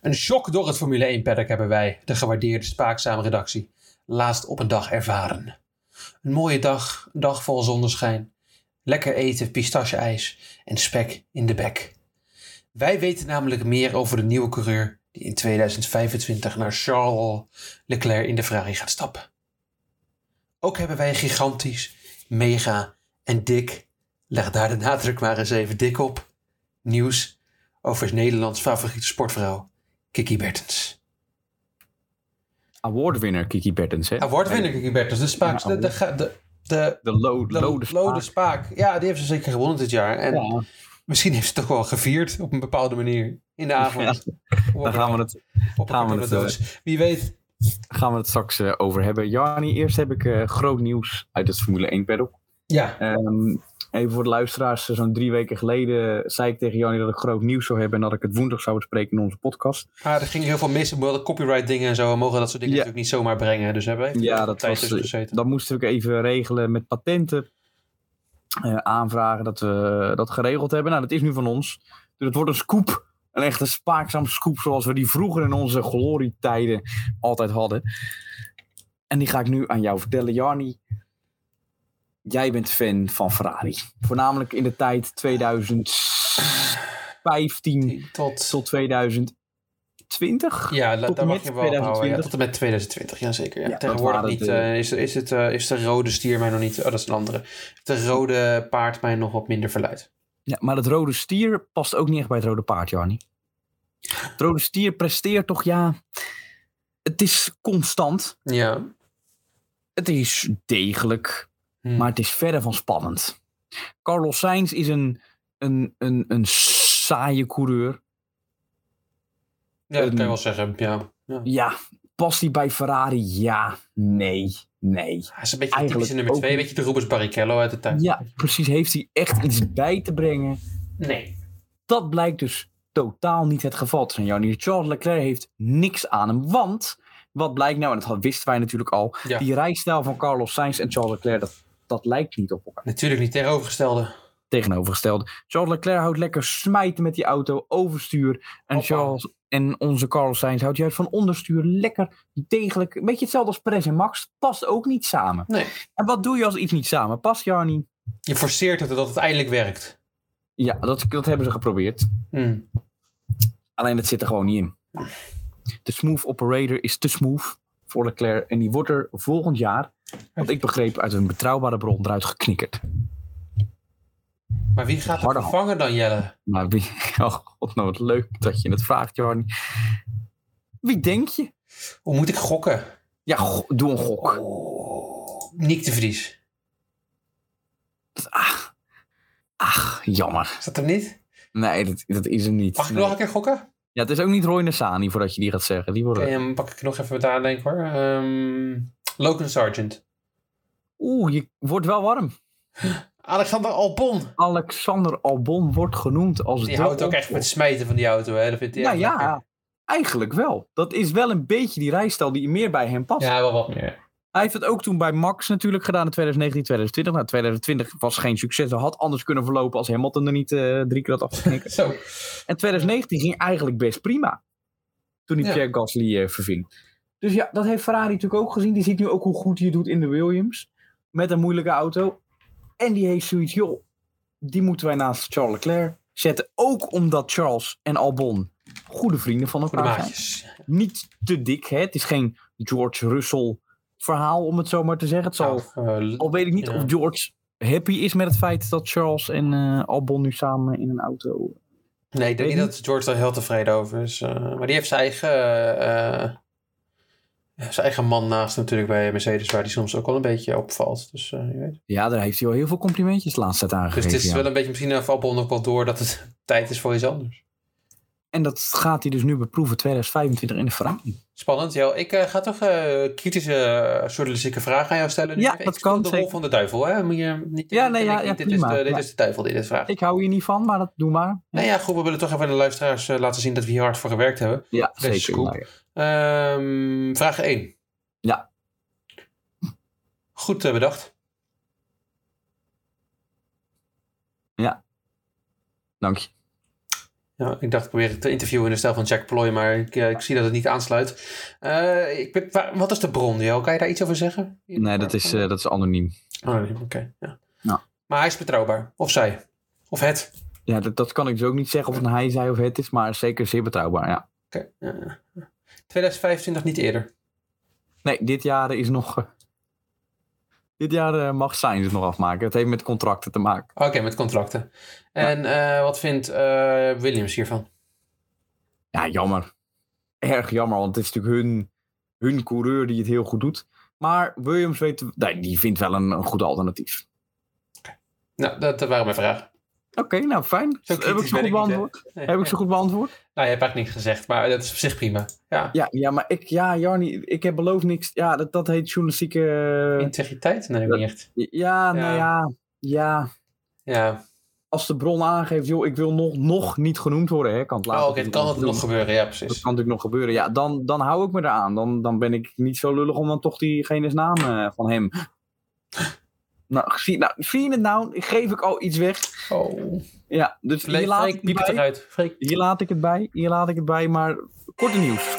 Een shock door het Formule 1-paddock hebben wij, de gewaardeerde spaakzame redactie, laatst op een dag ervaren. Een mooie dag, een dag vol zonneschijn, lekker eten, pistache-ijs en spek in de bek. Wij weten namelijk meer over de nieuwe coureur die in 2025 naar Charles Leclerc in de Ferrari gaat stappen. Ook hebben wij gigantisch, mega en dik, leg daar de nadruk maar eens even dik op, nieuws over Nederlands favoriete sportvrouw, Kiki Bertens. Awardwinner Kiki Bertens, hè? Awardwinner Kiki Bertens, de spaak, de, de, de, de, De lo- de lode spaak. Ja, die heeft ze zeker gewonnen dit jaar. En Ja, misschien heeft ze toch wel gevierd op een bepaalde manier in de avond. Op daar gaan we het, op gaan we kartonnen het, doos. Wie weet. gaan we het straks eh, over hebben. Jani, eerst heb ik eh, groot nieuws uit het Formule 1 paddock. Ja, Ehm, even voor de luisteraars, eh, zo'n drie weken geleden zei ik tegen Jani dat ik groot nieuws zou hebben en dat ik het woensdag zou bespreken in onze podcast. maar er ging heel veel mis. We hadden copyright dingen en zo. We mogen dat soort dingen Ja. natuurlijk niet zomaar brengen. Dus we hebben even Ja, dat tijd was. Dat moesten we even regelen met patenten. eh, aanvragen dat we dat geregeld hebben. Nou, dat is nu van ons. Dus het wordt een scoop. Een echte spaakzaam scoop zoals we die vroeger in onze glorietijden altijd hadden. En die ga ik nu aan jou vertellen. Jarni, jij bent fan van Ferrari. Voornamelijk in de tijd 2015 Tot, tot 2020. ja, tot daar mag je wel houden. Ja, 2020. tot en met 2020, jazeker. Ja. Ja, Tegenwoordig niet, de- eh, is, is, het, eh, is de rode stier mij nog niet... Oh, dat is een andere. De rode paard mij nog wat minder verluid. Ja, maar het rode stier past ook niet echt bij het rode paard, Jarni. Het rode stier presteert toch, ja... Het is constant. Ja. Het is degelijk. Hm. Maar het is verre van spannend. Carlos Sainz is een, een, een, een saaie coureur. ja, dat kan je een- wel zeggen. Ja. Ja. Ja, past hij bij Ferrari? Ja, nee, nee. Hij is een beetje Eigenlijk typische nummer twee. niet. Weet je, de Rubens Barrichello uit de tijd. Ja, precies. Heeft hij echt iets bij te brengen? Nee. Dat blijkt dus totaal niet het geval te zijn. Jannie. Charles Leclerc heeft niks aan hem. Want, wat blijkt nou, en dat wisten wij natuurlijk al. Ja. Die rijstijl van Carlos Sainz en Charles Leclerc, dat, dat lijkt niet op elkaar. Natuurlijk niet tegenovergestelde. Tegenovergestelde. Charles Leclerc houdt lekker smijten met die auto, overstuur. En, Hoppa. Charles, en onze Carlos Sainz houdt juist van onderstuur. Lekker, degelijk. Een beetje hetzelfde als Perez en Max. Past ook niet samen. Nee. En wat doe je als iets niet samen past, Jarni? Je forceert het dat het eindelijk werkt. Ja, dat, dat hebben ze geprobeerd. Hm. Alleen het zit er gewoon niet in. De smooth operator is te smooth voor Leclerc. En die wordt er volgend jaar, wat ik begreep uit een betrouwbare bron, eruit geknikkerd. Maar wie gaat het vervangen dan, Jelle? Maar wie, oh god, nou wat leuk dat je het vraagt, Jarni. Wie denk je? Hoe moet ik gokken? Ja, go- doe een gok. Oh, Nick de Vries. Ach, ach, jammer. Is dat hem niet? Nee, dat, dat is hem niet. Mag ik Nee. nog een keer gokken? Ja, het is ook niet Roy Nassani voordat je die gaat zeggen. Die worden... Oké, dan pak ik nog even wat aandenken hoor. Ehm, Logan Sargent. Oeh, je wordt wel warm. Alexander Albon. Alexander Albon wordt genoemd als Die de houdt ook echt met smijten van die auto. Hè? Dat vindt hij Nou lekker. ja, eigenlijk wel. Dat is wel een beetje die rijstijl die meer bij hem past. Ja, wel wat meer. Hij heeft het ook toen bij Max natuurlijk gedaan in 2019, 2020. Nou, 2020 was geen succes. Dat had anders kunnen verlopen als Hamilton er niet eh, drie keer had afgeknikken. Zo. en 2019 ging eigenlijk best prima. Toen hij Ja. Pierre Gasly eh, verving. Dus ja, dat heeft Ferrari natuurlijk ook gezien. Die ziet nu ook hoe goed hij het doet in de Williams. Met een moeilijke auto. En die heeft zoiets, joh, die moeten wij naast Charles Leclerc zetten. Ook omdat Charles en Albon goede vrienden van elkaar zijn niet te dik. Hè? Het is geen George Russell verhaal, om het zo maar te zeggen. Het zal, eh, al weet ik niet ja. of George happy is met het feit dat Charles en eh, Albon nu samen in een auto... Nee, ik denk niet dat George daar heel tevreden over is. eh, maar die heeft zijn eigen, zijn eigen man naast natuurlijk bij Mercedes, waar die soms ook wel een beetje opvalt. Dus je weet. Ja, daar heeft hij al heel veel complimentjes de laatste tijd Dus aangegeven. het is ja. wel een beetje misschien een Albon ook wel door dat het tijd is voor iets anders. En dat gaat hij dus nu beproeven 2025 in de Ferrari. Spannend, Jel. Ik eh, ga toch eh, kritische eh, journalistieke vragen aan jou stellen. nu Ja, dat kan, de rol zeker. van de duivel, hè? Moet je niet, Ja, nee, ja, ja, dit, prima. is de, dit Ja. is de duivel die dit vraagt. Ik hou hier niet van, maar dat doe maar. Nou ja, goed, we willen toch even de luisteraars laten zien dat we hier hard voor gewerkt hebben. Ja, Deze zeker. Nou ja. Ehm, vraag 1. Ja. Goed bedacht. Dank je. Ja, ik dacht ik probeer het te interviewen in de stijl van Jack Ploy, maar ik, eh, ik zie dat het niet aansluit. Eh, ik wat is de bron, Jo? Kan je daar iets over zeggen? Nee, dat is, eh, dat is anoniem. Nee, oké. ja. Ja. Maar hij is betrouwbaar. Of zij. Of het. Ja, dat, dat kan ik dus ook niet zeggen of het een hij, zij of het is, maar zeker zeer betrouwbaar, ja. Oké. ja, ja. 2025 niet eerder. Nee, dit jaar is nog... dit jaar eh, mag Sainz het nog afmaken. Het heeft met contracten te maken. Oké, met contracten. En eh, wat vindt eh, Williams hiervan? Ja, jammer. Erg jammer, want het is natuurlijk hun, hun coureur die het heel goed doet. Maar Williams weet, nee, die vindt wel een, een goed alternatief. Nou, dat, dat waren mijn vragen. Oké, nou fijn. Zo Heb ik ben goed beantwoord? Nee. Heb ik ze goed beantwoord? Nou, je hebt eigenlijk niks gezegd, maar dat is op zich prima. Ja. Ja, ja maar ik, ja, Jarni, ik heb beloofd niks. Ja, dat, dat heet journalistieke. eh, Integriteit? Nee, dat- niet echt. Ja, nou ja, ja. Ja. Als de bron aangeeft, joh, ik wil nog, nog niet genoemd worden, hè, kan het Oh, oké, het kan altijd nog gebeuren. Ja, precies. Dat kan natuurlijk nog gebeuren. Ja, dan, dan hou ik me eraan. Dan, dan ben ik niet zo lullig om dan toch diegene's naam eh, van hem. Nou, zie, nou, zie je het nou? Geef ik al iets weg? Oh. Ja, dus hier Freek, laat, Freek, ik het het bij. eruit. Freek. hier laat ik het bij. Hier laat ik het bij. Maar korte nieuws.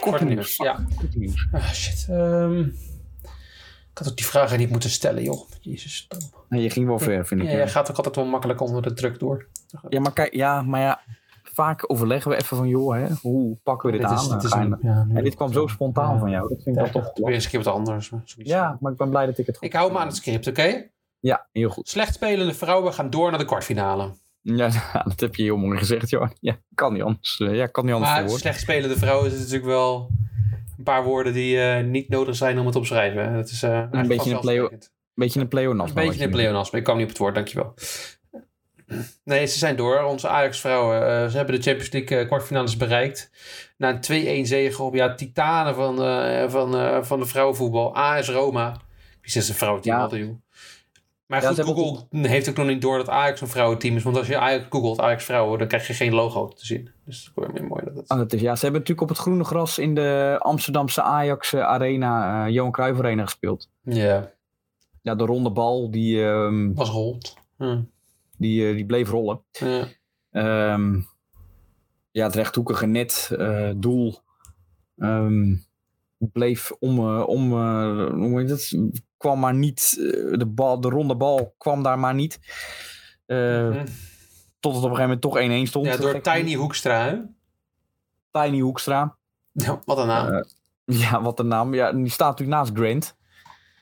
Korte nieuws. Ja. Korte nieuws. Ah, shit. Ehm, ik had ook die vragen niet moeten stellen, joh. Jezus. Nee, je ging wel ver, vind ik. Ja, jij gaat ook altijd wel makkelijk onder de druk door. ja, maar kijk, ja, maar ja. Vaak overleggen we even van, joh, hè, hoe pakken we dit, aan? is, dit, is een, ja, en dit kwam zo spontaan Ja. van jou. Dat vind ik wel toch Weer eens een wat anders. Ja, maar ik ben blij dat ik het goed Ik hou me aan het script, oké? Ja, heel goed. Slecht spelende vrouwen gaan door naar de kwartfinale. Ja, dat heb je heel mooi gezegd, joh. Ja, kan niet anders. eh, Ja, kan niet anders Maar slecht spelende vrouwen is natuurlijk wel een paar woorden die eh, niet nodig zijn om het te omschrijven. Dat is eh, eigenlijk beetje een play- vanzelfsprekend. Beetje een pleonasme. Een beetje een pleonasme. Ik kwam niet op het woord, dankjewel. Nee, ze zijn door. Onze Ajax-vrouwen. eh, ze hebben de Champions League eh, kwartfinales bereikt. Na een 2-1 zege op ja, titanen van, eh, van, van de vrouwenvoetbal. AS Roma. Wie is een vrouwenteam Ja. altijd, joh. Maar Ja, goed, Google heeft ook nog niet door dat Ajax een vrouwenteam is. Want als je Ajax googelt, Ajax vrouwen, dan krijg je geen logo te zien. Dus dat is weer mooi dat het... Ah, dat is, ja, ze hebben natuurlijk op het groene gras in de Amsterdamse Ajax Arena, Johan Cruijff Arena gespeeld. Ja, Ja, de ronde bal, die, ehm, was rolt. Hm. Die, eh, die bleef rollen. Ja. Ehm, ja, het rechthoekige net, eh, doel, ehm, bleef om, eh, om hoe heet het, kwam maar niet, de, bal, de ronde bal kwam daar maar niet. Eh, Hm. Tot het op een gegeven moment toch 1-1 stond. ja, door Tiny Hoekstra, hè? Tiny Hoekstra. Ja, wat een naam. Ja, wat een naam. Ja, die staat natuurlijk naast Grant.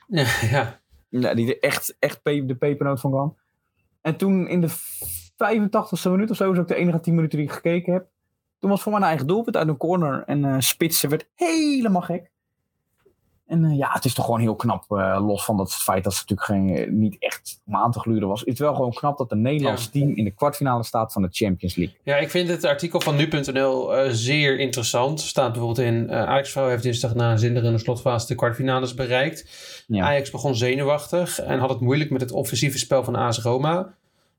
ja, ja. Ja, die er echt, echt de pepernoot van kwam. En toen in de 85ste minuut of zo, is ook de enige 10 minuten die ik gekeken heb. Toen was voor mijn eigen doelpunt uit een corner. En eh Spitsen werd helemaal gek. En eh, ja, het is toch gewoon heel knap. eh, los van dat feit dat ze natuurlijk geen, eh, niet echt om aan te gluren was. Is het wel gewoon knap dat een Nederlands Ja. team in de kwartfinale staat van de Champions League. Ja, ik vind het artikel van nu.nl zeer interessant. Er staat bijvoorbeeld in... Ajax vrouw heeft dinsdag na een zinderende slotfase de kwartfinales bereikt. Ja. Ajax begon zenuwachtig en had het moeilijk met het offensieve spel van AS Roma.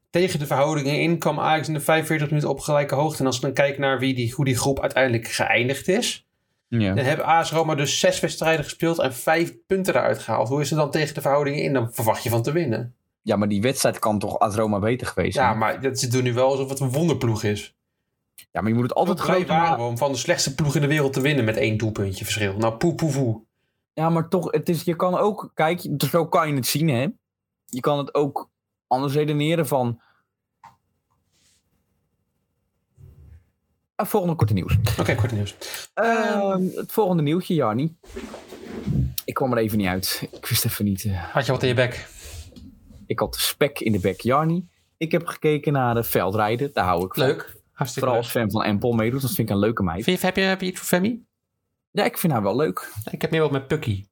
Tegen de verhoudingen in kwam Ajax in de 45 minuten op gelijke hoogte. En als we dan kijken naar wie die, hoe die groep uiteindelijk geëindigd is... Ja. dan hebben AS Roma dus zes wedstrijden gespeeld en vijf punten eruit gehaald. Hoe is het dan tegen de verhoudingen in? Dan verwacht je van te winnen. ja, maar die wedstrijd kan toch als Roma beter geweest zijn? Ja, maar dat, ze doen nu wel alsof het een wonderploeg is. Ja, maar je moet het altijd waren maken. om van de slechtste ploeg in de wereld te winnen met één doelpuntje verschil. Nou, poe, poe, poe. Ja, maar toch, het is, je kan ook, kijk, zo kan je het zien, hè. Je kan het ook anders redeneren van... volgende korte nieuws. Oké, kort nieuws. Ehm, het volgende nieuwtje, Jarni. Ik kwam er even niet uit. Ik wist even niet. eh, Had je wat in je bek? ik had spek in de bek, Jarni. Ik heb gekeken naar de veldrijden. Daar hou ik van. Leuk. Hartstikke Vooral als fan van Empel meedoet. Dat vind ik een leuke meid. Vind je, heb, je, heb je iets voor Femi? Ja, ik vind haar wel leuk. Ik heb meer wat met Pucky.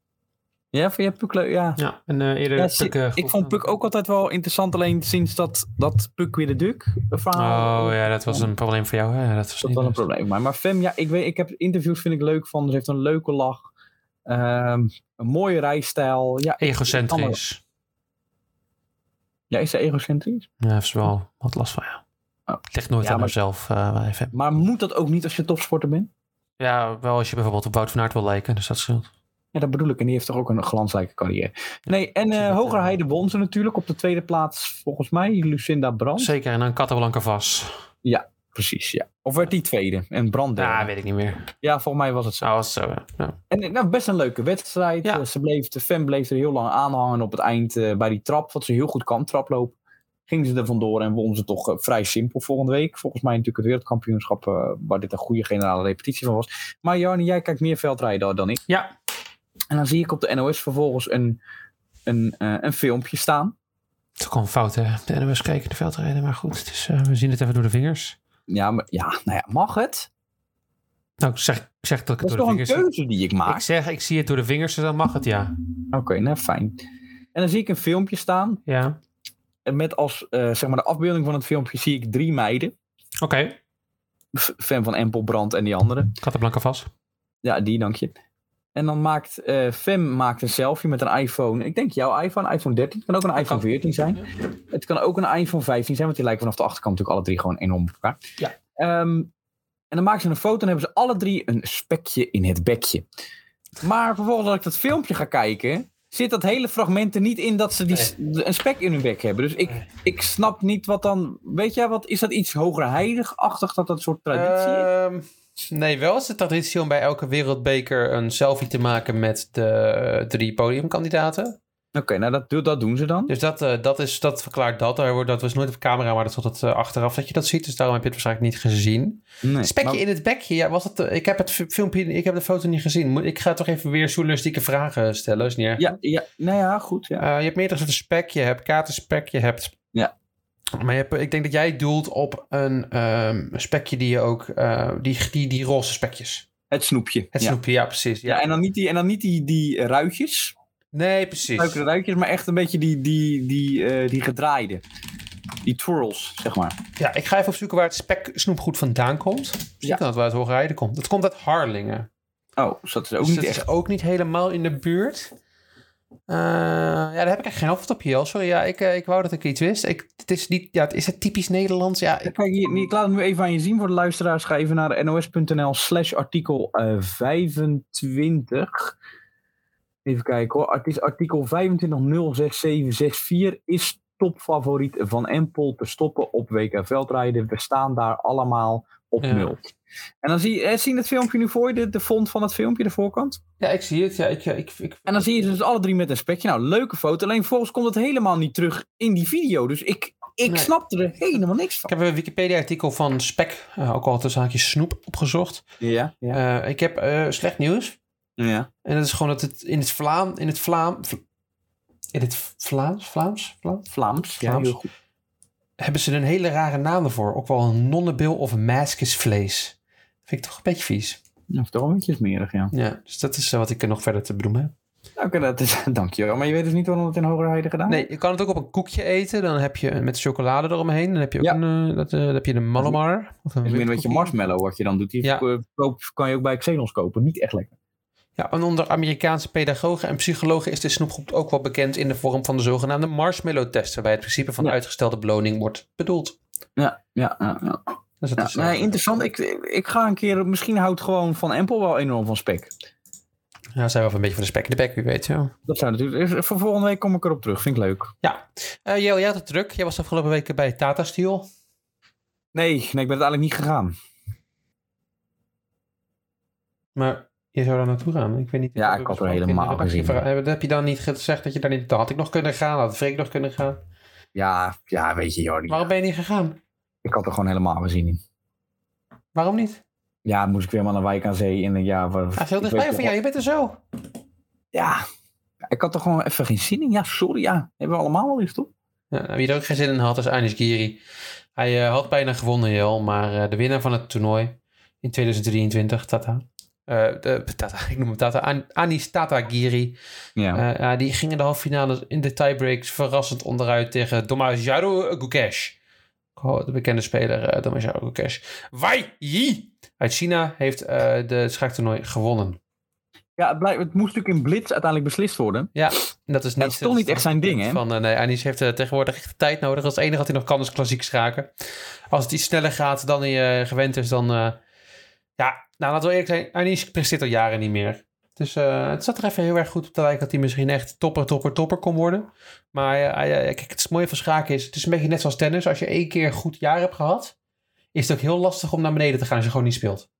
Ja, vind je Puk leuk? Ja. Ja, en eh, eerder Ja, Puk, eh, ik vond Puk ook altijd wel interessant, alleen sinds dat, dat Puk weer de Duk verhaal. Oh ja, dat was een probleem voor jou. Hè? Dat was Dat was een probleem. Maar, maar Fem, ja, ik weet, ik heb interviews vind ik leuk van. Ze heeft een leuke lach. Ehm, een mooie rijstijl. Ja, Egocentrisch. ja, is ze egocentrisch? Ja, heeft ze wel wat last van, ja. Oh. Het ligt nooit Ja, aan mezelf FM. Maar moet dat ook niet als je topsporter bent? Ja, wel als je bijvoorbeeld op Wout van Aert wil lijken, dus dat scheelt. Ja, dat bedoel ik. En die heeft toch ook een glansrijke carrière. Nee, en uh, Hoger eh, Heide won ze natuurlijk op de tweede plaats. Volgens mij Lucinda Brand. Zeker, en dan Casablanca vast. Precies, ja. Of werd die tweede? En Brand derde. Ja, weet ik niet meer. Ja, volgens mij was het zo. Was het zo, ja. ja. En eh, nou, best een leuke wedstrijd. Ja. Ze bleef, de fan bleef er heel lang aanhangen op het eind bij die trap. Wat ze heel goed kan, traplopen. Gingen ze er vandoor en won ze toch vrij simpel volgende week. Volgens mij natuurlijk het wereldkampioenschap waar dit een goede generale repetitie van was. Maar Jarni, jij kijkt meer veldrijden dan ik. ja, En dan zie ik op de NOS vervolgens een, een, eh, een filmpje staan. het is ook al een fout, hè. De NOS kijken de veldrijden, maar goed. Is, eh, we zien het even door de vingers. Ja, maar, ja, nou ja, mag het? Nou, ik zeg, ik zeg dat ik Dat het is door toch de een vingers... keuze die ik Ik maak? zeg, ik zie het door de vingers, dus dan mag het, ja. Oké, nou fijn. En dan zie ik een filmpje staan. Ja, En met als, eh, zeg maar, de afbeelding van het filmpje zie ik drie meiden. oké. Fan van Empel, Brand en die andere. Casablanca vast. Ja, die, dank je. En dan maakt eh Fem maakt een selfie met een iPhone. Ik denk jouw iPhone, iPhone 13. Het kan ook een iPhone 14 zijn. Het kan ook een iPhone 15 zijn, want die lijken vanaf de achterkant natuurlijk alle drie gewoon enorm op elkaar. Ja. Ehm, en dan maken ze een foto en hebben ze alle drie een spekje in het bekje. Maar vervolgens als ik dat filmpje ga kijken, zit dat hele fragment er niet in dat ze die, een spek in hun bek hebben. Dus ik, ik snap niet wat dan... Weet jij wat, is dat iets hoger heilig-achtig dat dat een soort traditie is? Nee, wel is de traditie om bij elke wereldbeker een selfie te maken met de drie podiumkandidaten. Oké, nou dat, dat doen ze dan. Dus dat, eh, dat, is, dat verklaart dat. Dat was nooit op camera, maar dat is altijd eh, achteraf dat je dat ziet. Dus daarom heb je het waarschijnlijk niet gezien. Nee, Spekje maar- in het bekje, ja, was het, eh, ik heb het fi- filmpje, ik heb de foto niet gezien. Ik ga toch even weer journalistieke vragen stellen, is niet erg. Ja, ja, nou ja, goed. Ja. Je hebt meerdere soorten spek. Je hebt katerspek, je hebt... Ja. Maar je hebt, ik denk dat jij doelt op een ehm, spekje die je ook... eh, die, die, die roze spekjes. Het snoepje. Het ja. snoepje, ja precies. Ja. Ja, en dan niet die, en dan niet die, die ruitjes, Nee, precies. suikeren ruitjes, maar echt een beetje die, die, die, eh, die gedraaide. Die twirls, zeg maar. Ja, ik ga even opzoeken waar het spek snoepgoed vandaan komt. Misschien Ja. kan het wel uit Hoogrijden komt. Het komt uit Harlingen. Oh, dus dat is ook Dus niet dat echt. is ook niet helemaal in de buurt. Eh, ja, daar heb ik echt geen antwoord op, Jel. Sorry, ja, ik, eh, ik wou dat ik iets wist. Ik, het is niet, ja, is het typisch Nederlands? Ja, ik, Kijk, hier, ik laat het nu even aan je zien voor de luisteraars. Ga even naar nos.nl slash artikel eh, 25. Even kijken hoor. Het is artikel 25.06764 is topfavoriet van Empel te stoppen op WK Veldrijden. We staan daar allemaal op Ja. nul. En dan zie je, eh, zie je het filmpje nu voor je, de, de font van het filmpje, de voorkant. ja, ik zie het. Ja, ik, ik, ik, En dan zie je ze dus alle drie met een spekje. Nou, leuke foto. Alleen vervolgens komt het helemaal niet terug in die video. Dus ik, ik Nee. snap er helemaal niks ik van. heb een Wikipedia-artikel van Spek, eh, ook al tussen haakjes snoep, opgezocht. Ja, ja. Eh, ik heb eh, slecht nieuws. ja. En dat is gewoon dat het in het Vlaam, in het Vlaam, in het Vlaams, Vlaams, Vlaams, Vlaams. Ja, Vlaams. heel goed. Hebben ze een hele rare naam ervoor. Ook wel een nonnebil of een maskesvlees. Vind ik toch een beetje vies. Is toch een beetje smerig, ja. Ja, dus dat is eh, wat ik er nog verder te bedoelen heb. Oké, dat is, dankjewel. Maar je weet dus niet waarom het in Hogerheide gedaan Nee, je kan het ook op een koekje eten. Dan heb je met chocolade eromheen. Dan heb je ook Ja. een, eh, dat, eh, dan heb je een Malomar. Of een is meer een beetje marshmallow wat je dan doet. Die Ja. koop- kan je ook bij Xenos kopen. Niet echt lekker. Ja, en onder Amerikaanse pedagogen en psychologen is de snoepgroep ook wel bekend in de vorm van de zogenaamde marshmallow test. Waarbij het principe van Ja. uitgestelde beloning wordt bedoeld. Ja, ja, ja. ja. Dus dat ja is, eh, nee, interessant. Ik, ik ga een keer... Misschien houdt gewoon Van Empel wel enorm van spek. ja, zijn we wel een beetje van de spek in de bek, wie weet. Ja. Dat zou natuurlijk... Voor volgende week kom ik erop terug. Vind ik leuk. Ja, Eh Jel, jij had het druk. Jij was afgelopen weken bij Tata Steel. Nee, nee, ik ben uiteindelijk niet gegaan. Maar je zou daar naartoe gaan. Ik weet niet. Ja, ik had er helemaal zin in. je, heb, je dan niet gezegd dat je daar niet... Dan had ik nog kunnen gaan. Had Freek nog kunnen gaan. Ja, ja, weet je, Jordi. Waarom ben je niet gegaan? Ik had er gewoon helemaal geen zin in. Waarom niet? Ja, moest ik weer maar naar Wijk aan Zee in een jaar. Waar, Hij is heel dichtbij van jou. Je bent er zo. Ja, ik had er gewoon even geen zin in. Ja, sorry. Ja, hebben we allemaal wel eens, toch? Ja, wie er ook geen zin in had, is Anish Giri. Hij eh, had bijna gewonnen, Jel. Maar eh, de winnaar van het toernooi in 2023, Tata. Eh, de, Tata, ik noem hem Tata. An, Anis Tata Giri. Ja. Eh, ja, die ging in de halve finale in de tiebreaks verrassend onderuit tegen Domajaro Gukesh. Oh, De bekende speler uh, Domajaro Gukesh. Wai Yi uit China heeft eh de schaaktoernooi gewonnen. ja, het, het moest natuurlijk in blitz uiteindelijk beslist worden. En dat is, niet, is toch niet echt zijn ding, hè? Van, eh, nee, Anis heeft eh, tegenwoordig echt de tijd nodig. Als enige had hij nog kan is klassiek schaken. Als het iets sneller gaat dan hij eh, gewend is, dan... eh, ja, nou laten we eerlijk zijn. Anis presteert al jaren niet meer. Dus eh, het zat er even heel erg goed op te lijken dat hij misschien echt topper, topper, topper kon worden. Maar uh, kijk, het mooie van schaken is, het is een beetje net zoals tennis. Als je één keer een goed jaar hebt gehad, is het ook heel lastig om naar beneden te gaan als je gewoon niet speelt.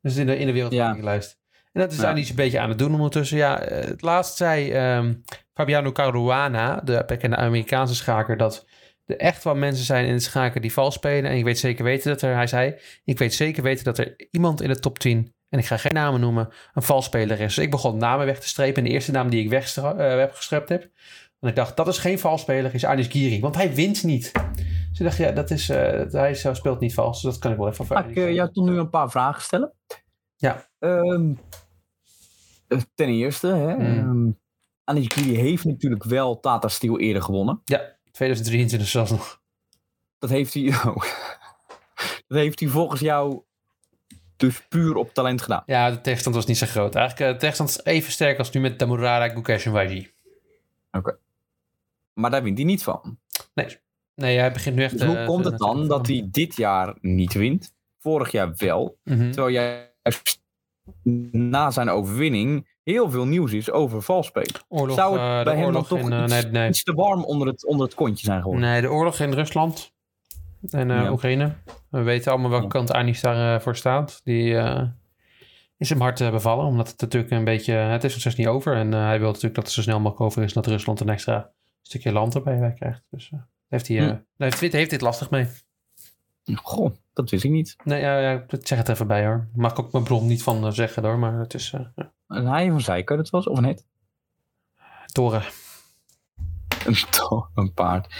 Dus in de, in de. Ja. En dat is ja. iets een beetje aan het doen ondertussen. Ja, het laatst zei um, Fabiano Caruana, de bekende Amerikaanse schaker, dat er echt wel mensen zijn in het schaken die vals spelen. En ik weet zeker weten dat er, hij zei, ik weet zeker weten dat er iemand in de top 10, en ik ga geen namen noemen, een valsspeler is. Dus ik begon namen weg te strepen. En de eerste naam die ik weggestrept uh, heb, want ik dacht, dat is geen valsspeler, is Anis Giri. Want hij wint niet. Dus ik dacht, ja, dat is, uh, hij speelt niet vals. Dus dat kan ik wel even Mag ik uh, jou toch nu een paar vragen stellen? Ja. Um, ten eerste, hè, mm. um, Anis Giri heeft natuurlijk wel Tata Steel eerder gewonnen. Ja. 2023 zelfs nog. Dat heeft hij. Oh. dat heeft hij volgens jou dus puur op talent gedaan. Ja, de tegenstand was niet zo groot. Eigenlijk de tegenstand is even sterk als nu met Tamurara, Gukesh en YG. Oké. Maar daar wint hij niet van. Nee. Nee, hij begint nu echt... Dus hoe uh, komt het dan dat hij dit jaar niet wint? Vorig jaar wel. Mm -hmm. Terwijl jij na zijn overwinning heel veel nieuws is over valspelen. Oorlog, Zou het uh, bij hem dan toch in, uh, iets, nee, nee. iets te warm onder het, onder het kontje zijn geworden? Nee, de oorlog in Rusland en Ja. Oekraïne. We weten allemaal welke kant Anis daarvoor voor staat. Die eh, is hem hard eh, bevallen, omdat het natuurlijk een beetje... Het is nog steeds niet over. En eh, hij wil natuurlijk dat het zo snel mogelijk over is... dat Rusland een extra stukje land erbij bij krijgt. Dus eh, heeft hij, eh, Hm. heeft, heeft dit lastig mee. Goh, dat wist ik niet. Nee, ja, ja, ik zeg het even bij hoor. Mag ik ook mijn bron niet van eh, zeggen hoor, maar het is eh ja. Een haai van je dat was? Of net? toren. Een, to- een paard.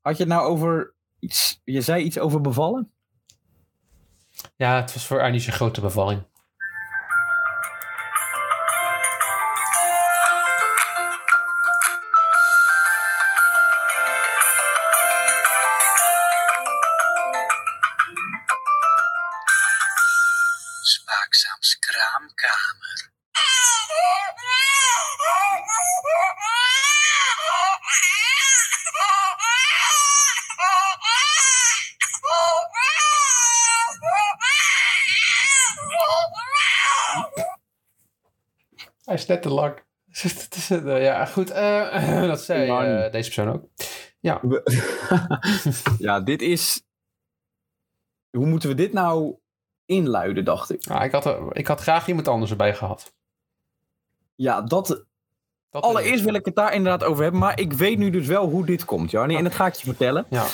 Had je het nou over iets... Je zei iets over bevallen? Ja, het was voor Anis een grote bevalling. Net te lang. Ja, goed. eh, dat zei Ja, eh, niet. deze persoon ook. ja, dit is... Hoe moeten we dit nou inluiden, dacht ik? Ah, ik, had, er- ik had graag iemand anders erbij gehad. Ja, dat... Dat Allereerst wil ik het daar inderdaad over hebben, maar ik weet nu dus wel hoe dit komt, Jarni. En dat ga ik je vertellen. Ja,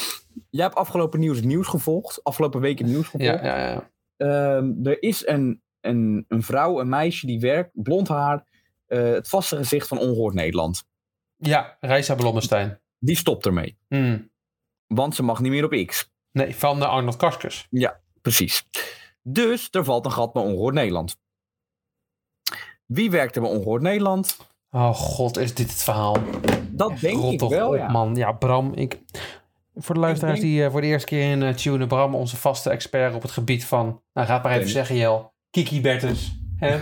Jij hebt afgelopen nieuws het nieuws gevolgd. Afgelopen week het nieuws gevolgd. ja, ja. ja. Ehm, er is een, een, een vrouw, een meisje die werkt, blond haar, het vaste gezicht van Ongehoord Nederland. ja Reisa Blommestein. Die stopt ermee, Hmm. want ze mag niet meer op X. Nee, van de Arnold Karskens. Precies. Dus er valt een gat bij Ongehoord Nederland. Wie werkt er bij Ongehoord Nederland? Oh god, is dit het verhaal? Dat denk ik toch wel, op, ja. man. Ja, Bram, ik... Voor de luisteraars denk- die eh, voor de eerste keer in eh tunen, Bram, onze vaste expert op het gebied van... Nou, ga het maar even zeggen, Jel. Kiki Bertens. Hè?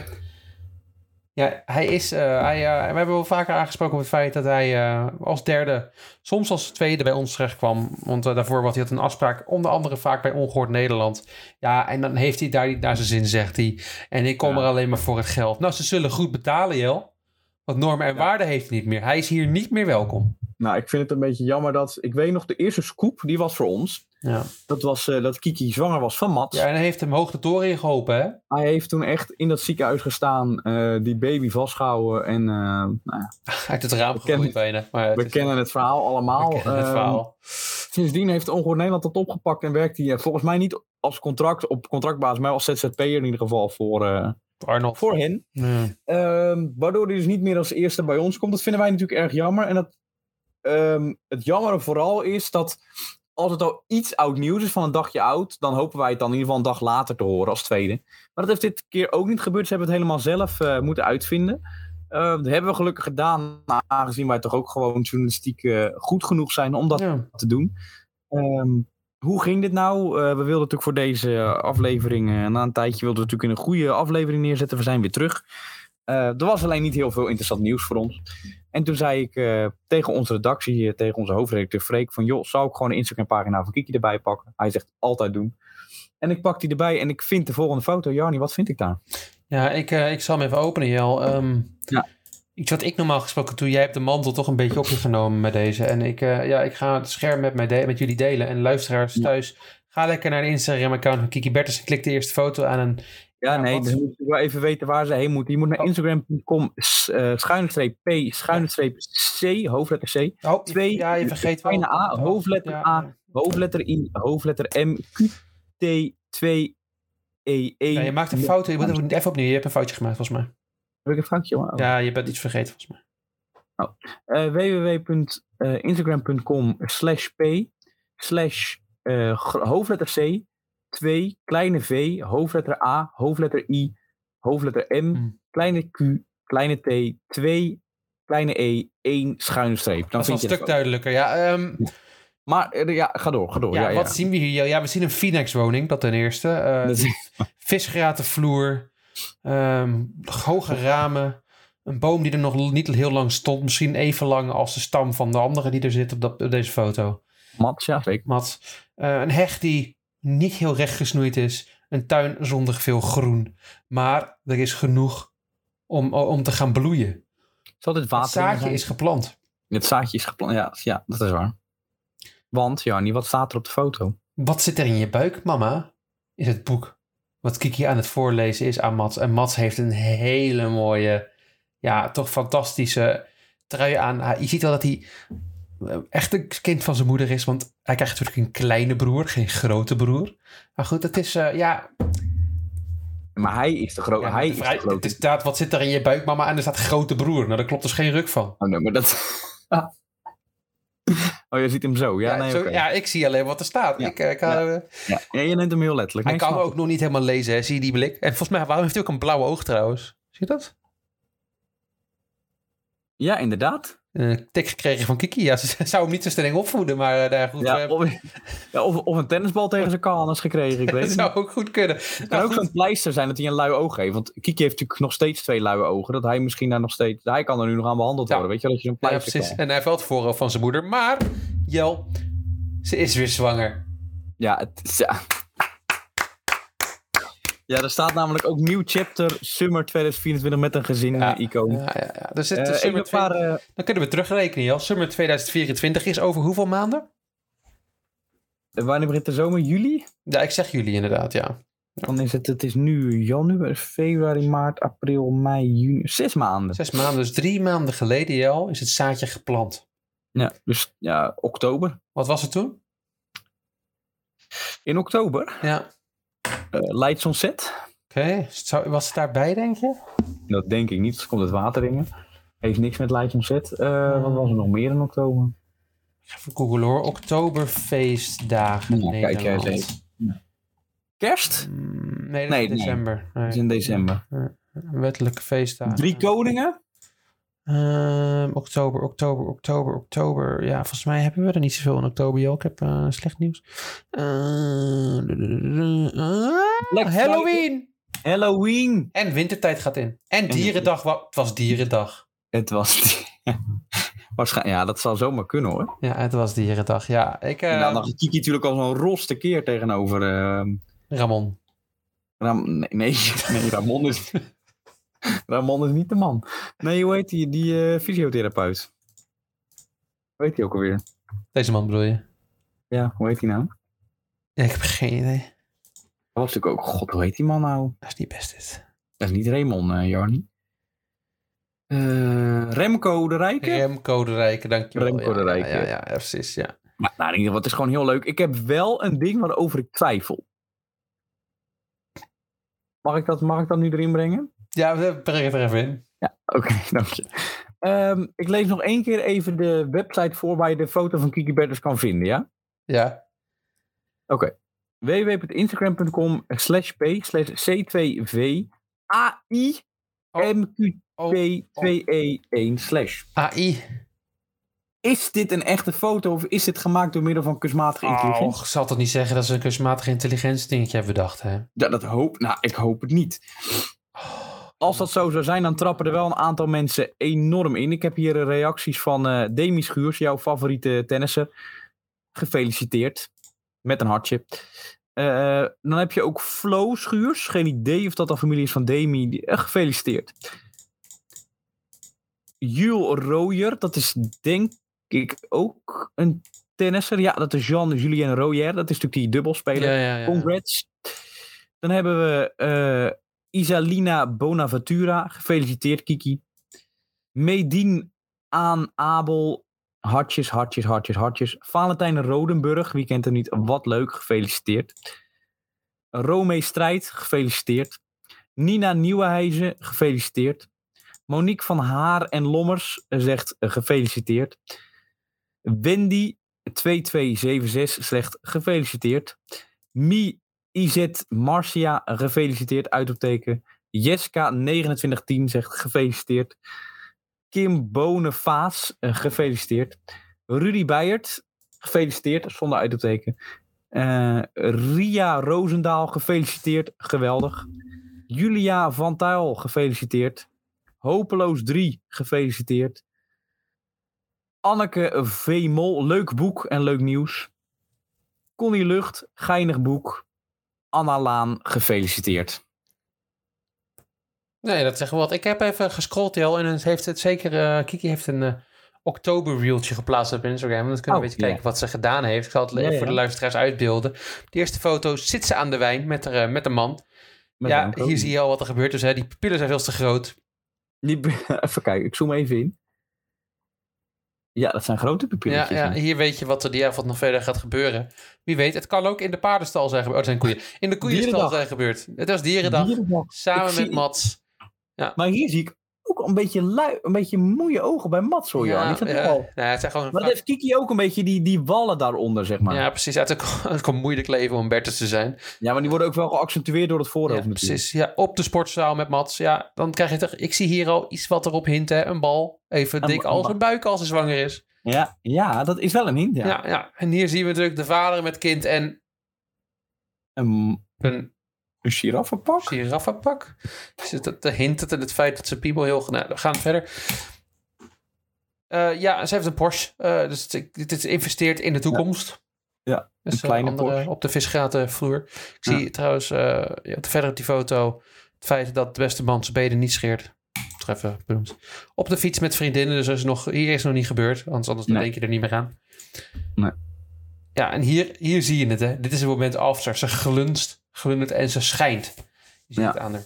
Ja, hij is... eh, hij, eh, we hebben wel vaker aangesproken op het feit dat hij eh, als derde, soms als tweede bij ons terecht kwam. Want daarvoor had hij had een afspraak, onder andere vaak bij Ongehoord Nederland. Ja, en dan heeft hij daar niet naar zijn zin, zegt hij. En ik kom Ja. er alleen maar voor het geld. Nou, ze zullen goed betalen, Jel. Want normen en Ja. waarden heeft hij niet meer. Hij is hier niet meer welkom. Nou, ik vind het een beetje jammer dat... Ik weet nog, de eerste scoop, die was voor ons. Ja. Dat was eh, dat Kiki zwanger was van Mats. Ja, en hij heeft hem hoog de toren in geholpen, hè? Hij heeft toen echt in dat ziekenhuis gestaan, eh, die baby vastgehouden. En eh, nou ja, Uit het raam gegooid bijna. Maar het we kennen het verhaal allemaal. we kennen het Ehm, verhaal. Sindsdien heeft Ongehoord Nederland dat opgepakt en werkt hij volgens mij niet als contract, op contractbasis, maar als ZZP'er in ieder geval voor, Arnold. voor hen. Ja. Ehm, waardoor hij dus niet meer als eerste bij ons komt. Dat vinden wij natuurlijk erg jammer. En dat, ehm, het jammere vooral is dat als het al iets oud nieuws is van een dagje oud, dan hopen wij het dan in ieder geval een dag later te horen als tweede. Maar dat heeft dit keer ook niet gebeurd. Ze hebben het helemaal zelf eh, moeten uitvinden. Eh, dat hebben we gelukkig gedaan, aangezien wij toch ook gewoon journalistiek eh, goed genoeg zijn om dat Ja. te doen. Ehm, hoe ging dit nou? Eh, we wilden natuurlijk voor deze aflevering, na een tijdje wilden we natuurlijk een goede aflevering neerzetten. We zijn weer terug. Er was alleen niet heel veel interessant nieuws voor ons. En toen zei ik eh, tegen onze redactie, eh, tegen onze hoofdredacteur Freek, van joh, zou ik gewoon een Instagram pagina van Kiki erbij pakken? Hij zegt altijd doen. En ik pak die erbij en ik vind de volgende foto. Jarni, wat vind ik daar? Ja, ik, eh, ik zal hem even openen, Jel. Ehm, Ja. Iets wat ik normaal gesproken doe. Jij hebt de mantel toch een beetje op je genomen met deze. En ik, ja, ik ga het scherm met, mij de- met jullie delen. En luisteraars Ja. thuis, ga lekker naar de Instagram-account van Kiki Bertens en klik de eerste foto aan. En Ja, nee, wat? dan moet je wel even weten waar ze heen moeten. Je moet naar Oh. instagram.com uh, schuine streep P, schuine streep C, hoofdletter C, oh, Twee- ja, je vergeet wel. kleine A, hoofdletter Ja, A. hoofdletter I, hoofdletter M, Q, T, 2, E, E. Ja, je maakt een fout. Je moet het even opnieuw. Je hebt een foutje gemaakt, volgens mij. Heb ik een foutje? Oh. Ja, je bent iets vergeten, volgens mij. Eh, www.instagram.com slash p slash eh, hoofdletter C 2 kleine v hoofdletter A hoofdletter I hoofdletter M Hmm. kleine Q kleine T 2 kleine E 1 schuine streep. Dan Dat is een stuk de duidelijker. Ja, ehm. Maar eh, ja, ga door, ga door. ja, Ja, ja, wat zien we hier? Ja, we zien een Phoenix-woning, dat ten eerste. Eh, Dat is- visgraten vloer, ehm, hoge ramen, een boom die er nog niet heel lang stond, misschien even lang als de stam van de andere die er zit op, dat, op deze foto. Mats, ja zeker. Mat. Eh, een heg die niet heel recht gesnoeid is, een tuin zonder veel groen, maar er is genoeg om, om te gaan bloeien. Zal dit Het water in zaadje is geplant. Het zaadje is geplant. Ja, ja, dat is waar. Want, Jannie, wat staat er op de foto? Wat zit er in je buik, mama? Is het boek wat Kiki aan het voorlezen is aan Mats. En Mats heeft een hele mooie, ja, toch fantastische trui aan. Hij- Je ziet wel dat hij echt een kind van zijn moeder is, want hij krijgt natuurlijk een kleine broer, geen grote broer. Maar goed, het is, eh, ja, Maar hij is de grote. ja, hij de is de grote. het is staat, wat zit er in je buik, mama? En er staat grote broer. Nou, daar klopt dus geen ruk van. Oh, nee, maar dat... oh, je ziet hem zo. Ja, Ja, nee, zo- ja ik zie alleen wat er staat. Ja. Ik, eh, ik, Ja. eh, Ja. ja, je neemt hem heel letterlijk. Hij kan ook nog niet helemaal lezen, hè? zie je die blik? En volgens mij, waarom heeft hij ook een blauwe oog trouwens? Zie je dat? Ja, inderdaad. Een tik gekregen van Kiki. Ja, ze zou hem niet zo streng opvoeden, maar eh, daar goed. Ja, eh, of, ja, of, of een tennisbal tegen zijn kanus gekregen. Ik weet dat zou ook goed kunnen. Het kan Nou, ook zo'n pleister zijn dat hij een lui oog heeft. Want Kiki heeft natuurlijk nog steeds twee luie ogen. Dat hij misschien daar nog steeds... Hij kan er nu nog aan behandeld Ja. worden. Weet je, dat je zo'n Ja, pleister precies. kan. En hij het voorhoofd van zijn moeder. Maar, Jel, ze is weer zwanger. Ja, het is... Ja. Ja, er staat namelijk ook nieuw chapter Summer 2024 met een gezin Ja. eh, icoon. Ja, ja, ja. Dus het Eh, is ik Summer heb maar, 20 eh, Dan kunnen we terugrekenen, Jel. Summer 2024 is over hoeveel maanden? wanneer begint de zomer? Juli? Ja, ik zeg jullie inderdaad, ja. Dan is het, het is nu januari, februari, maart, april, mei, juni. Zes maanden. Zes maanden, dus drie maanden geleden, Jel, is het zaadje geplant. Ja, dus ja, oktober. Wat was het toen? In oktober, Ja, Lights on Set. oké. Zou- Was het daarbij, denk je? Dat denk ik niet, er komt het water in. Heeft niks met Lights on Set. Eh, Wat was er nog meer in oktober? Even googlen hoor. Oktoberfeestdagen Ja, kijk jij eens Nederland. Kerst? Mm, Nee, dat Nee, is nee. december. Nee. Dat is in december. Wettelijke feestdagen. Drie koningen? Ehm, oktober, oktober, oktober, oktober. Ja, volgens mij hebben we er niet zoveel in oktober, joh. Ik heb eh, slecht nieuws. Eh, Halloween! Halloween! En wintertijd gaat in. En dierendag. Het was dierendag. Het was... Waarschijnlijk, ja, dat zal zomaar kunnen hoor. Ja, het was dierendag. Ja, ik... eh, en dan had Kiki natuurlijk al zo'n roste keer tegenover... ehm, Ramon. Ram, nee, nee, nee, Ramon is... Ramon is niet de man. Nee, hoe heet die, die eh, fysiotherapeut? Hoe heet die ook alweer? Deze man bedoel je? Ja, hoe heet die nou? Ja, ik heb geen idee. Dat was natuurlijk ook... God, hoe heet die man nou? Dat is niet best dit. Dat is niet Raymond, eh Jarni. Eh, Remco de Rijke? Remco de Rijke, dankjewel. Remco de Ja, Rijke. Ja, ja, ja, precies, ja. Maar nou, in ieder geval, het is gewoon heel leuk. Ik heb wel een ding waarover ik twijfel. Mag ik dat, mag ik dat nu erin brengen? Ja, we brengen het er even in. Oké, dank je. Ehm, ik lees nog één keer even de website voor waar je de foto van Kiki Bertens kan vinden, ja? Ja. www.instagram.com slash p slash c2v ai mq221 slash. AI. Is dit een echte foto of is dit gemaakt door middel van kunstmatige intelligentie? Oh, ik zal toch niet zeggen dat ze een kunstmatige intelligentie dingetje hebben bedacht, hè? Ja, dat hoop, nou, ik hoop het niet. Als dat zo zou zijn, dan trappen er wel een aantal mensen enorm in. Ik heb hier eh, reacties van eh Demi Schuurs, jouw favoriete tennisser. Gefeliciteerd. Met een hartje. Eh, dan heb je ook Flo Schuurs. Geen idee of dat de familie is van Demi. Gefeliciteerd. Jules Royer. Dat is denk ik ook een tennisser. Ja, dat is Jean-Julien Royer. Dat is natuurlijk die dubbelspeler. Ja, ja, ja. Congrats. Dan hebben we Isalina Bonaventura. Gefeliciteerd, Kiki. Medin aan Abel. Hartjes, hartjes, hartjes, hartjes. Valentijn Rodenburg. Wie kent hem niet? Wat leuk. Gefeliciteerd. Rome Strijd. Gefeliciteerd. Nina Nieuwenhuizen. Gefeliciteerd. Monique van Haar en Lommers zegt eh, gefeliciteerd. Wendy 2276 zegt gefeliciteerd. Mi Izet Marcia, gefeliciteerd, uitroepteken. Jeska 2910 zegt gefeliciteerd. Kim Bonenvaas, eh, gefeliciteerd. Rudy Beijert, gefeliciteerd, zonder uitroepteken. Eh, Ria Roosendaal, gefeliciteerd, geweldig. Julia Van Tuil, gefeliciteerd. Hopeloos 3, gefeliciteerd. Anneke V. Mol, leuk boek en leuk nieuws. Connie Lucht, geinig boek. Anna Laan, gefeliciteerd. Nee, dat zeggen we wat. Ik heb even gescrolld, Jel, en het heeft het zeker... eh, Kiki heeft een eh oktober reeltje geplaatst op Instagram. Dan kunnen we Oh, een beetje kijken wat ze gedaan heeft. Ik zal het Ja, even ja. voor de luisteraars uitbeelden. De eerste foto zit ze aan de wijn met, haar, eh, met een man. Met ja, hier zie je al wat er gebeurt. Dus hè, die pupillen zijn veel te groot. Die, even kijken, ik zoom even in. Ja, dat zijn grote Ja, pupilletjes. ja, hier weet je wat er die avond nog verder gaat gebeuren. Wie weet, het kan ook in de paardenstal zijn gebeurd. Oh, zijn koeien. In de koeienstal Dierendag. zijn gebeurd. Het was dierendag. Dierendag. Samen Ik met zie- Mats. Maar hier zie ik ook een beetje lui, een beetje moeie ogen bij Mats hoor, Jan. Ik vind het ja. wel- Nou, het zijn gewoon Maar dat heeft Kiki ook een beetje die, die wallen daaronder, zeg maar. Ja, Ja. precies. Het is gewoon moeilijk leven om Bertus te zijn. maar die worden ook wel geaccentueerd door het voorhoofd Ja, precies. Ja, op de sportzaal met Mats. Ja, dan krijg je toch... Ik zie hier al iets wat erop hint, hè. Een bal. Even Een dik als een een buik als ze zwanger is. Ja, ja, dat is wel een hint, ja. Ja. ja, En hier zien we natuurlijk de vader met kind en Een, een een giraffenpak? giraffapak. Is het dat- de hint het het feit dat ze piemel heel... Nou, we gaan verder. Eh, ja, ze heeft een Porsche. Eh, dus het, dit is investeerd in de toekomst. Ja, Dus een eh, kleine andere- Porsche. Op de visgraten vloer. Ik zie trouwens ja, verder op die foto het feit dat de beste man zijn benen niet scheert. Even benoemd. Op de fiets met vriendinnen. Dus is nog, hier is nog niet gebeurd. Anders, anders dan denk je er niet meer aan. Nee. Ja, en hier, hier zie je het. Hè. Dit is het moment after. Ze glunst, glundert en ze schijnt. Je ziet Ja. het aan haar.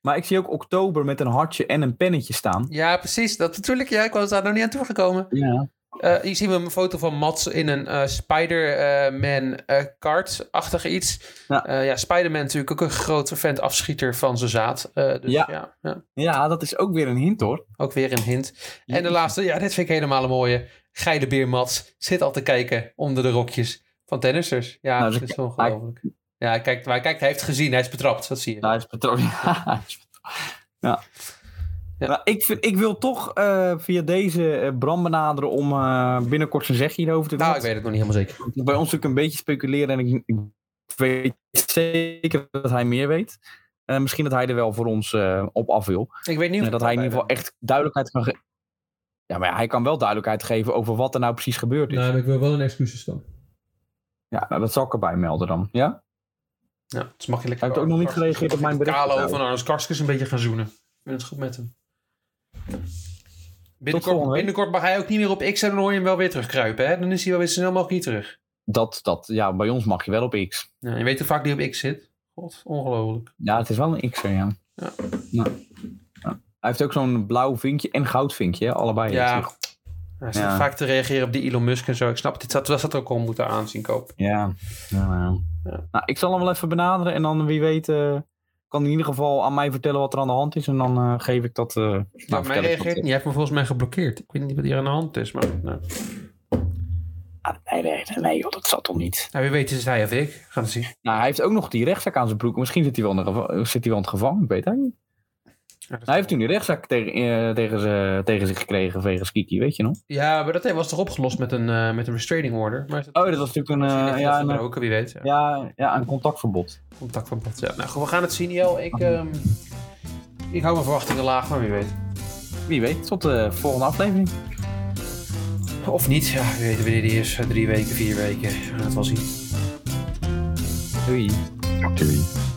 Maar ik zie ook oktober met een hartje en een pennetje staan. Ja, precies. Dat natuurlijk. Ja, ik was daar nog niet aan toegekomen. Ja. Eh, hier zien we een foto van Mats in een eh, Spider-Man eh kart-achtig iets. Ja. Ja, Spider-Man natuurlijk ook een grote vent afschieter van zijn zaad. Dus ja. Ja. Ja, ja, dat is ook weer een hint hoor. ook weer een hint. En de laatste, ja, dit vind ik helemaal een mooie. Geile beer Mats zit al te kijken onder de rokjes van tennissers. Ja, Nou, dat is ongelooflijk. Ja, hij kijkt, maar hij kijkt, hij heeft gezien, hij is betrapt, dat zie je. Nou, hij is betrokken. Ja, hij is betrokken. ja. Ja. Maar ik, vind, ik wil toch eh, via deze eh, Bram benaderen om eh, binnenkort zijn zegje hierover te doen. nou, ik weet het nog niet helemaal zeker. Bij ons natuurlijk een beetje speculeren en ik, ik weet zeker dat hij meer weet. Eh, misschien dat hij er wel voor ons eh, op af wil. Ik weet niet dat hij in ieder geval echt duidelijkheid kan geven. Ja, maar ja, hij kan wel duidelijkheid geven over wat er nou precies gebeurd is. Nou, ik wil wel een excuses dan. Ja, nou, dat zal ik erbij melden dan. Ja? Ja, mag je lekker... Hij heeft ook nog niet gereageerd op mijn bericht. Kalo van Arnold Karskens een beetje gaan zoenen. Ik vind het goed met hem. Binnenkort, binnenkort mag hij ook niet meer op X en dan hoor je hem wel weer terugkruipen. Hè? Dan is hij wel weer zo snel mogelijk niet terug. Dat, dat, ja, bij ons mag je wel op X. Ja, je weet hoe vaak die op X zit. God, ongelooflijk. Ja, het is wel een X'er, ja. Ja. Ja. Hij heeft ook zo'n blauw vinkje en goud vinkje, allebei. Ja, hij zit Ja. vaak te reageren op die Elon Musk en zo. Ik snap het, dit had, dat er ook al moeten aanzien kopen. Ja. Ja. Nou, ik zal hem wel even benaderen en dan wie weet eh, kan hij in ieder geval aan mij vertellen wat er aan de hand is. En dan eh, geef ik dat... eh nou, Nou, vertel mij reageert niet. Hij heeft me volgens mij geblokkeerd. Ik weet niet wat hier aan de hand is, maar... Nou, Ah, nee, nee, joh, dat zat toch niet. nou, wie weet is het hij of ik. We gaan het zien. Nou, hij heeft ook nog die rechtszaak aan zijn broek. Misschien zit hij wel in, de zit hij wel in het gevangen, ik weet hij niet. Ja, Hij heeft toen die rechtszaak tegen, eh, tegen, ze, tegen zich gekregen wegens Kiki, weet je nog? Ja, maar dat was toch opgelost met een, eh, met een restraining order. Maar Oh, dat was natuurlijk een, eh, ja, een, wie weet. Ja. ja, ja, een contactverbod. Contact van pad. Ja, nou goed, we gaan het zien, Jel. Ik, ehm, ik hou mijn verwachtingen laag, maar wie weet. Wie weet, tot de volgende aflevering. Of niet, ja, wie weet wanneer die is. Drie weken, vier weken. We gaan het wel zien. Doei. Doei.